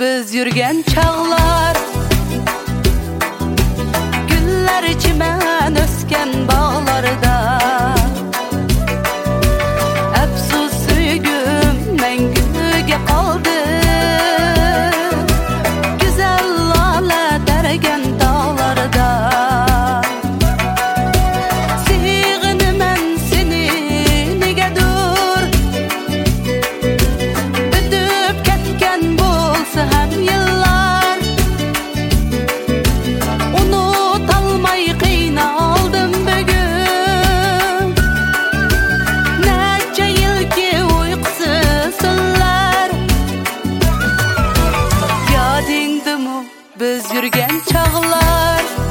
biz yürgen çağlar Güller içime biz yurgan chog'lar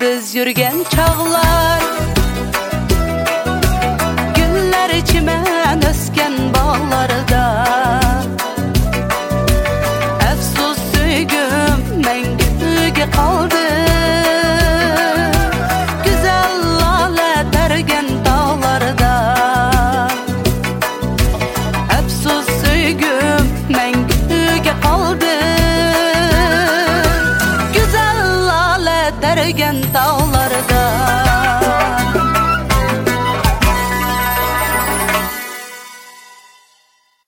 biz yürgen çağlar Günler içime ösken bağlarda. Efsus sügüm mengüge kaldı 感到。